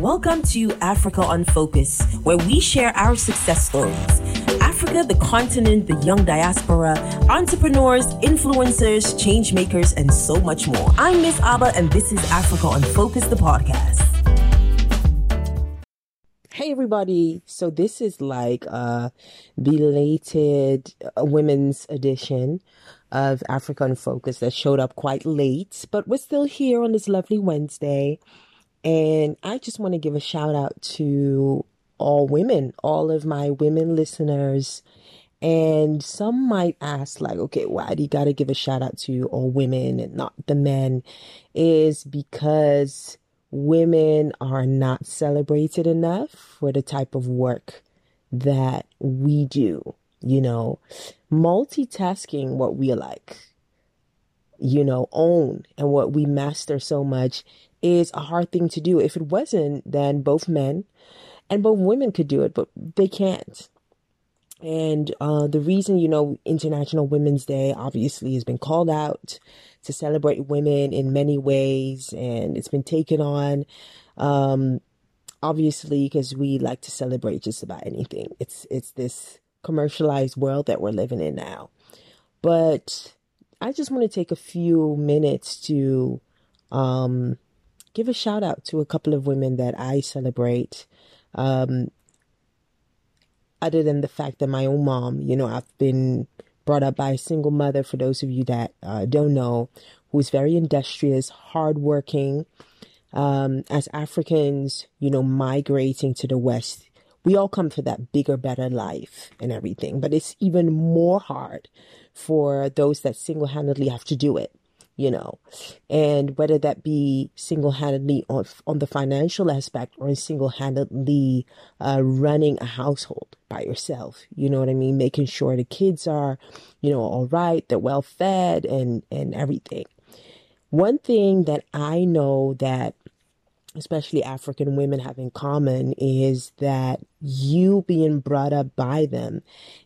Welcome to Africa on Focus, where we share our success stories. Africa, the continent, the young diaspora, entrepreneurs, influencers, change makers, and so much more. I'm Miss Aba, and this is Africa on Focus, the podcast. Hey everybody! So this is like a belated uh, women's edition of Africa on Focus that showed up quite late, but we're still here on this lovely Wednesday. And I just want to give a shout out to all women, all of my women listeners. And some might ask, like, okay, why do you got to give a shout out to all women and not the men? Is because women are not celebrated enough for the type of work that we do. You know, multitasking what we like, you know, own and what we master so much is a hard thing to do. If it wasn't, then both men and both women could do it, but they can't. And uh, the reason, you know, International Women's Day obviously has been called out to celebrate women in many ways, and it's been taken on, um, obviously, because we like to celebrate just about anything. It's it's this commercialized world that we're living in now. But I just want to take a few minutes to um, give a shout out to a couple of women that I celebrate. Um, other than the fact that my own mom, you know, I've been brought up by a single mother, for those of you that uh, don't know, who's very industrious, hardworking. Um, as Africans, you know, migrating to the West, we all come for that bigger, better life and everything. But it's even more hard for those that single handedly have to do it you know, and whether that be single handedly on, on the financial aspect or single handedly uh, running a household by yourself, you know what I mean? Making sure the kids are, you know, all right, they're well fed and, and everything. One thing that I know that especially African women have in common is that you being brought up by them,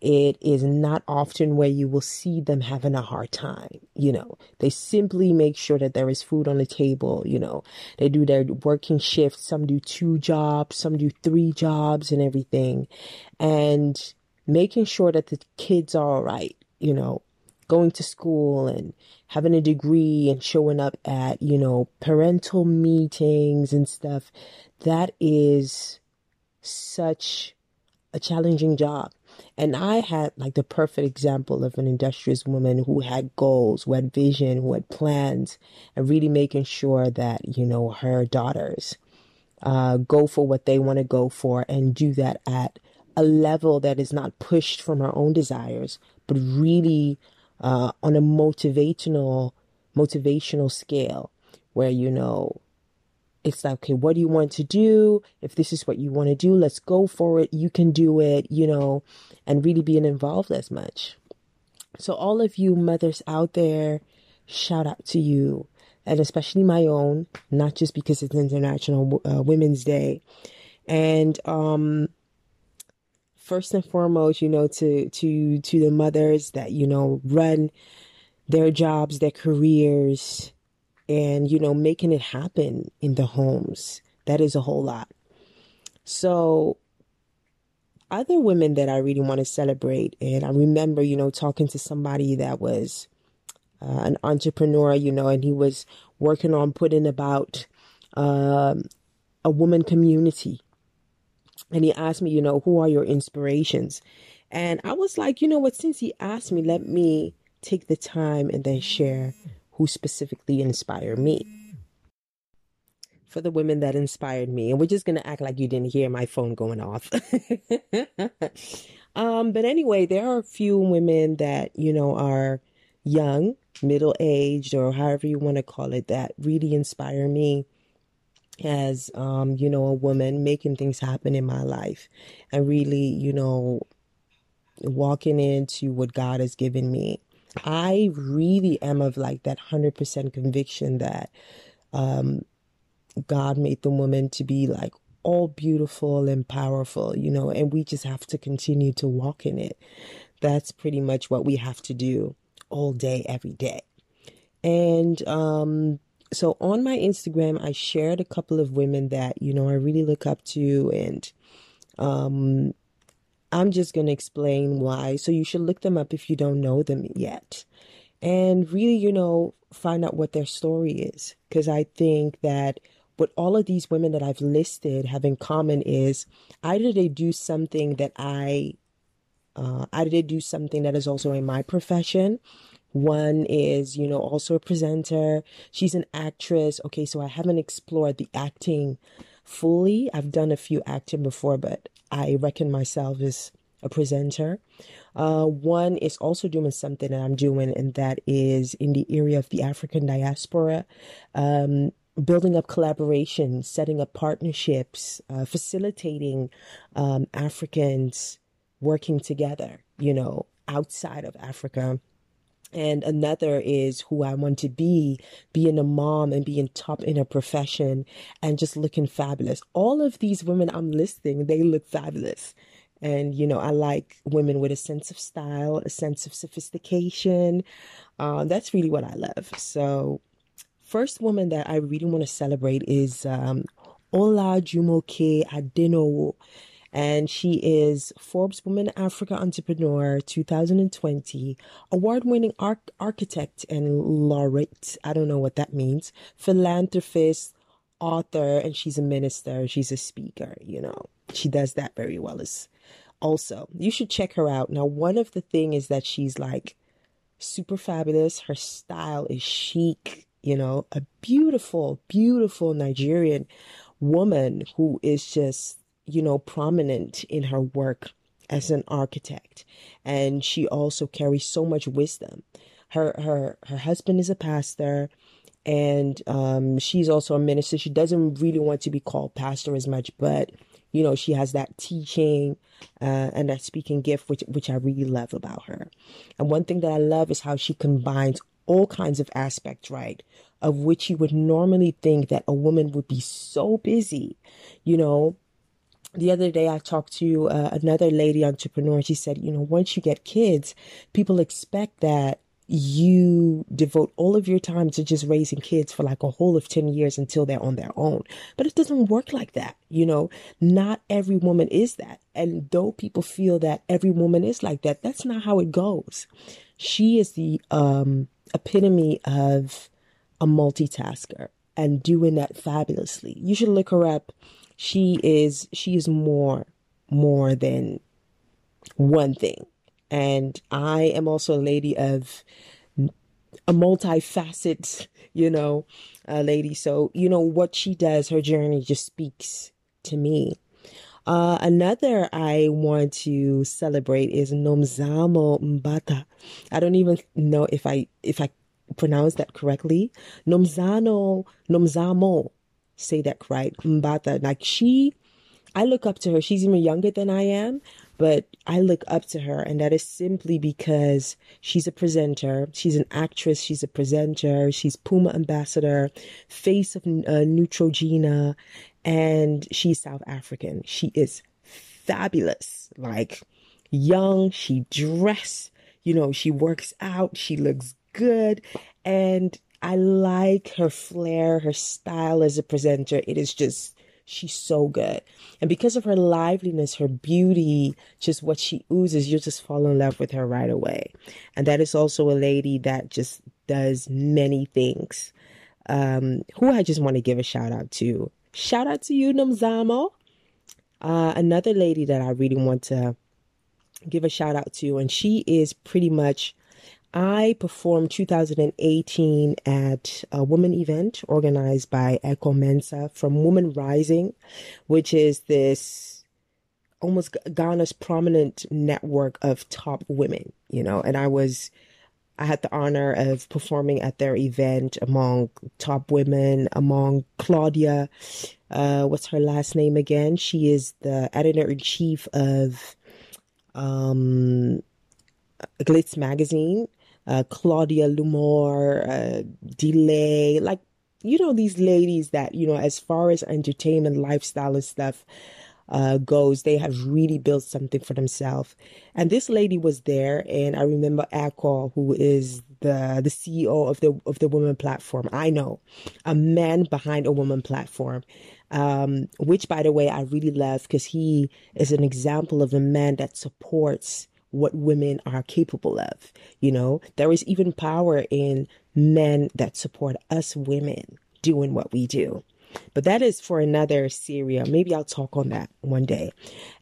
it is not often where you will see them having a hard time. You know, they simply make sure that there is food on the table. You know, they do their working shifts. Some do two jobs, some do three jobs and everything. And making sure that the kids are all right, you know, going to school and having a degree and showing up at, you know, parental meetings and stuff, that is such a challenging job. And I had like the perfect example of an industrious woman who had goals, who had vision, who had plans, and really making sure that, you know, her daughters uh, go for what they want to go for and do that at a level that is not pushed from her own desires, but really uh, on a motivational motivational scale where you know it's like okay what do you want to do? If this is what you want to do let's go for it. You can do it you know and really being involved as much. So all of you mothers out there shout out to you. And especially my own not just because it's international uh, women's day. And um first and foremost, you know, to to to the mothers that you know run their jobs, their careers, and you know making it happen in the homes. That is a whole lot. So other women that I really want to celebrate, and I remember, you know, talking to somebody that was uh, an entrepreneur, you know, and he was working on putting about um, a woman community and he asked me, you know, who are your inspirations? And I was like, you know what, since he asked me, let me take the time and then share who specifically inspired me. For the women that inspired me, and we're just gonna act like you didn't hear my phone going off. um, but anyway, there are a few women that you know are young, middle aged, or however you want to call it, that really inspire me as um, you know, a woman making things happen in my life and really, you know, walking into what God has given me. I really am of like that 100% conviction that um, God made the woman to be like all beautiful and powerful, you know, and we just have to continue to walk in it. That's pretty much what we have to do all day, every day. And um, so on my Instagram, I shared a couple of women that, you know, I really look up to and um I'm just going to explain why. So you should look them up if you don't know them yet. And really, you know, find out what their story is. Because I think that what all of these women that I've listed have in common is either they do something that I, uh, either they do something that is also in my profession. One is, you know, also a presenter. She's an actress. Okay, so I haven't explored the acting fully. I've done a few acting before, but I reckon myself as a presenter. Uh, one is also doing something that I'm doing, and that is in the area of the African diaspora, um, building up collaboration, setting up partnerships, uh, facilitating um, Africans working together, you know, outside of Africa and another is who I want to be, being a mom and being top in a profession and just looking fabulous. All of these women I'm listing, they look fabulous. And, you know, I like women with a sense of style, a sense of sophistication. Uh, that's really what I love. So, first woman that I really want to celebrate is um, Olajumoke Adenowo and she is Forbes Woman Africa Entrepreneur 2020, award winning arch- architect and laureate. I don't know what that means. Philanthropist, author, and she's a minister. She's a speaker, you know. She does that very well as also. You should check her out. Now, one of the thing is that she's like super fabulous. Her style is chic, you know, a beautiful, beautiful Nigerian woman who is just you know, prominent in her work as an architect. And she also carries so much wisdom. Her her her husband is a pastor and um, she's also a minister. She doesn't really want to be called pastor as much, but you know, she has that teaching uh, and that speaking gift, which which I really love about her. And one thing that I love is how she combines all kinds of aspects, right? Of which you would normally think that a woman would be so busy, you know, the other day I talked to uh, another lady entrepreneur. She said, you know, once you get kids, people expect that you devote all of your time to just raising kids for like a whole of 10 years until they're on their own. But it doesn't work like that. You know, not every woman is that. And though people feel that every woman is like that, that's not how it goes. She is the um, epitome of a multitasker and doing that fabulously. You should look her up she is she is more more than one thing and i am also a lady of a multifaceted you know uh, lady so you know what she does her journey just speaks to me uh, another I want to celebrate is Nomzamo Mbatha. I don't even know if I if I pronounce that correctly. Nomzano Nomzamo say that right. Mbatha. Like she, I look up to her. She's even younger than I am, but I look up to her. And that is simply because she's a presenter. She's an actress. She's a presenter. She's Puma ambassador, face of uh, Neutrogena, and she's South African. She is fabulous. Like young, she dress, you know, she works out, she looks good. And I like her flair, her style as a presenter. It is just, she's so good. And because of her liveliness, her beauty, just what she oozes, you'll just fall in love with her right away. And that is also a lady that just does many things. Um, who I just want to give a shout out to. Shout out to you, Nomzamo. Uh, another lady that I really want to give a shout out to, and she is pretty much I performed 2018 at a woman event organized by Ekow Mensah from Woman Rising, which is this almost Ghana's prominent network of top women, you know, and I was I had the honor of performing at their event among top women, among Claudia, uh, what's her last name again? She is the editor in chief of um, Glitz magazine uh, Claudia Lumor, uh, Delay, like, you know, these ladies that, you know, as far as entertainment, lifestyle and stuff, uh, goes, they have really built something for themselves. And this lady was there, and I remember Akol, who is the the CEO of the of the Women Platform. I know a man behind a woman platform, um, which by the way I really love because he is an example of a man that supports what women are capable of. You know, there is even power in men that support us women doing what we do. But that is for another Syria. Maybe I'll talk on that one day.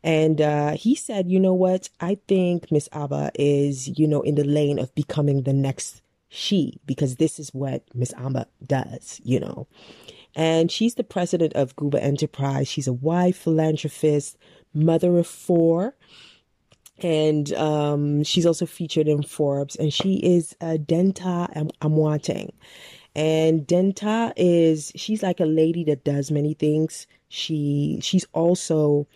And uh, he said, you know what? I think Miss Aba is, you know, in the lane of becoming the next she, because this is what Miss Aba does, you know. And she's the president of Guba Enterprise. She's a wife, philanthropist, mother of four and um, she's also featured in Forbes. And she is a Dentaa Am-. And Dentaa is she's like a lady that does many things. She she's also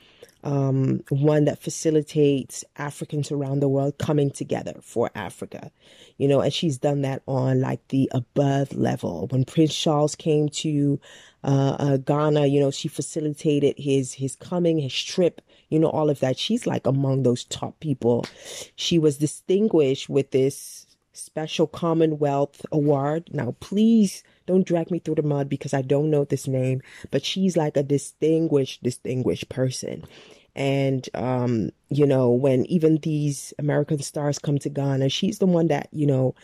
um, one that facilitates Africans around the world coming together for Africa, you know, and she's done that on like the above level. When Prince Charles came to uh, uh, Ghana, you know, she facilitated his his coming, his trip, you know, all of that. She's like among those top people. She was distinguished with this special Commonwealth Award. Now, please don't drag me through the mud because I don't know this name, but she's like a distinguished, distinguished person. And, um, you know, when even these American stars come to Ghana, she's the one that, you know,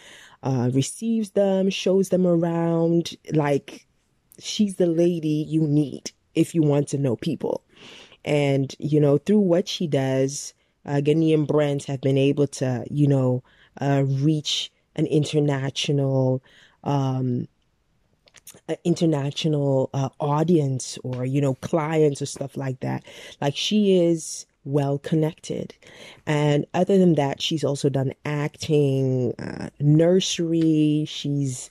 uh, receives them, shows them around. Like, she's the lady you need if you want to know people. And, you know, through what she does, uh, Ghanaian brands have been able to, you know, uh, reach an international um, international uh, audience or you know clients or stuff like that. Like she is well connected. And other than that she's also done acting uh, nursery. She's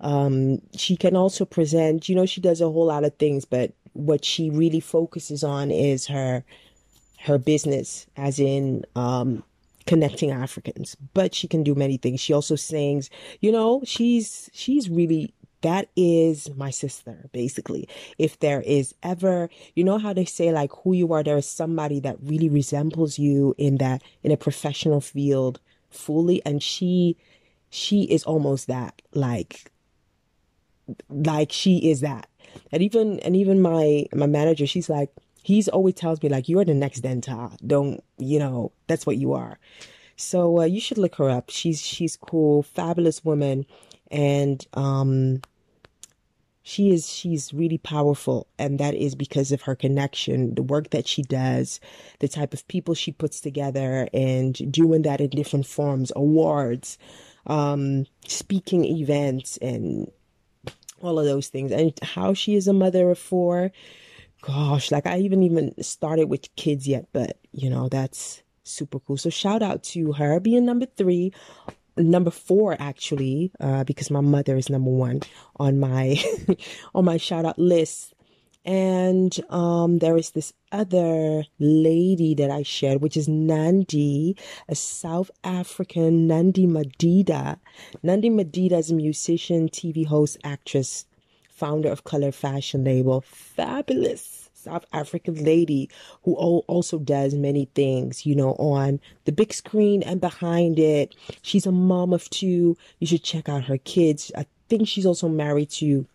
um, she can also present. You know she does a whole lot of things but what she really focuses on is her her business as in um, connecting Africans, but she can do many things. She also sings, you know, she's, she's really, that is my sister, basically. If there is ever, you know how they say like who you are, there is somebody that really resembles you in that, in a professional field fully. And she, she is almost that, like, like she is that. And even, and even my, my manager, she's like, he's always tells me like you're the next Dentaa. Don't you know that's what you are. So uh, you should look her up. She's she's cool, fabulous woman, and um, she is she's really powerful, and that is because of her connection, the work that she does, the type of people she puts together, and doing that in different forms, awards, um, speaking events, and all of those things, and how she is a mother of four gosh, like I even even started with kids yet, but you know, that's super cool. So shout out to her being number three, number four actually, uh, because my mother is number one on my on my shout out list. And um, there is this other lady that I shared, which is Nandi, a South African Nandi Madida. Nandi Madida is a musician, TV host, actress, founder of Color Fashion Label. Fabulous South African lady who also does many things, you know, on the big screen and behind it. She's a mom of two. You should check out her kids. I think she's also married to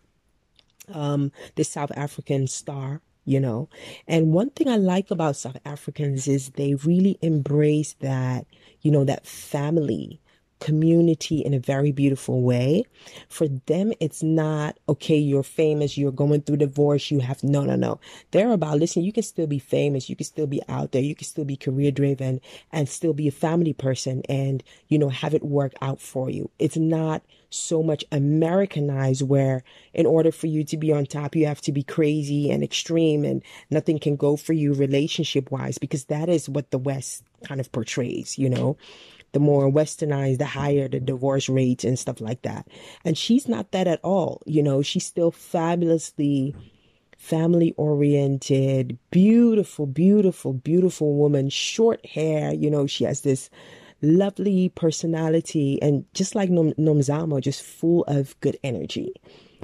um, the South African star you know. And one thing I like about South Africans is they really embrace that, you know, that family community in a very beautiful way. For them, it's not, okay, you're famous, you're going through divorce, you have, no, no, no. They're about, listen, you can still be famous, you can still be out there, you can still be career driven and still be a family person and, you know, have it work out for you. It's not so much Americanized where in order for you to be on top, you have to be crazy and extreme and nothing can go for you relationship wise because that is what the West kind of portrays, you know the more westernized, the higher the divorce rates and stuff like that. And she's not that at all. You know, she's still fabulously family oriented, beautiful, beautiful, beautiful woman, short hair. You know, she has this lovely personality and just like Nom- Nomzamo, just full of good energy,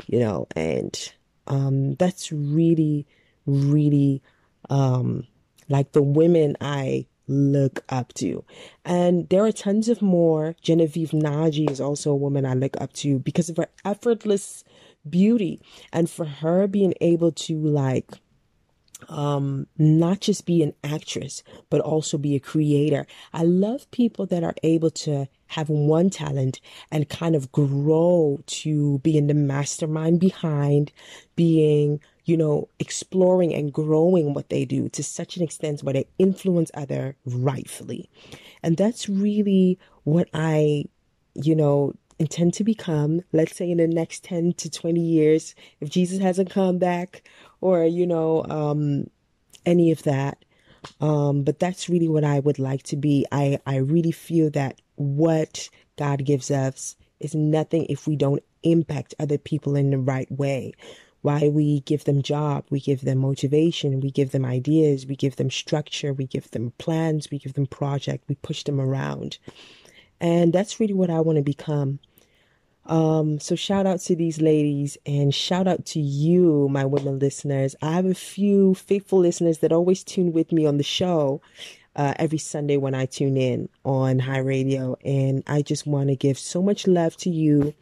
you know, and um, that's really, really um, like the women I look up to. And there are tons of more. Genevieve Nnaji is also a woman I look up to because of her effortless beauty and for her being able to like um not just be an actress but also be a creator i love people that are able to have one talent and kind of grow to being the mastermind behind being you know exploring and growing what they do to such an extent where they influence other rightfully and that's really what i you know intend to become, let's say in the next 10 to 20 years, if Jesus hasn't come back or, you know, um, any of that. Um, but that's really what I would like to be. I, I really feel that what God gives us is nothing if we don't impact other people in the right way. Why we give them job, we give them motivation, we give them ideas, we give them structure, we give them plans, we give them project, we push them around. And that's really what I want to become. Um, so shout out to these ladies and shout out to you, my women listeners. I have a few faithful listeners that always tune with me on the show. Uh, every Sunday when I tune in on High Radio. And I just want to give so much love to you.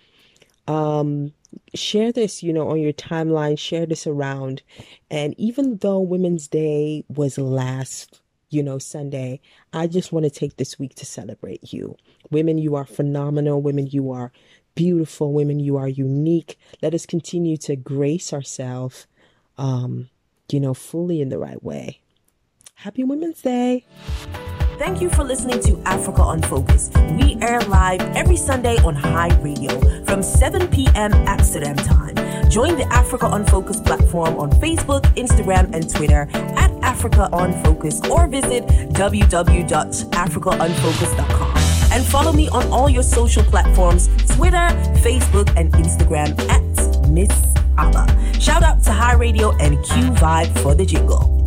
Um, share this, you know, on your timeline, share this around. And even though Women's Day was last, you know, Sunday, I just want to take this week to celebrate you. Women, you are phenomenal. Women, you are beautiful women. You are unique. Let us continue to grace ourselves, um, you know, fully in the right way. Happy Women's Day. Thank you for listening to Africa Unfocused. We air live every Sunday on High Radio from 7 p.m. Amsterdam time. Join the Africa Unfocused platform on Facebook, Instagram, and Twitter at Africa Unfocused or visit www.africaunfocused.com and follow me on all your social platforms Twitter, Facebook, and Instagram at Miss Aba. Shout out to High Radio and Q Vibe for the jingle.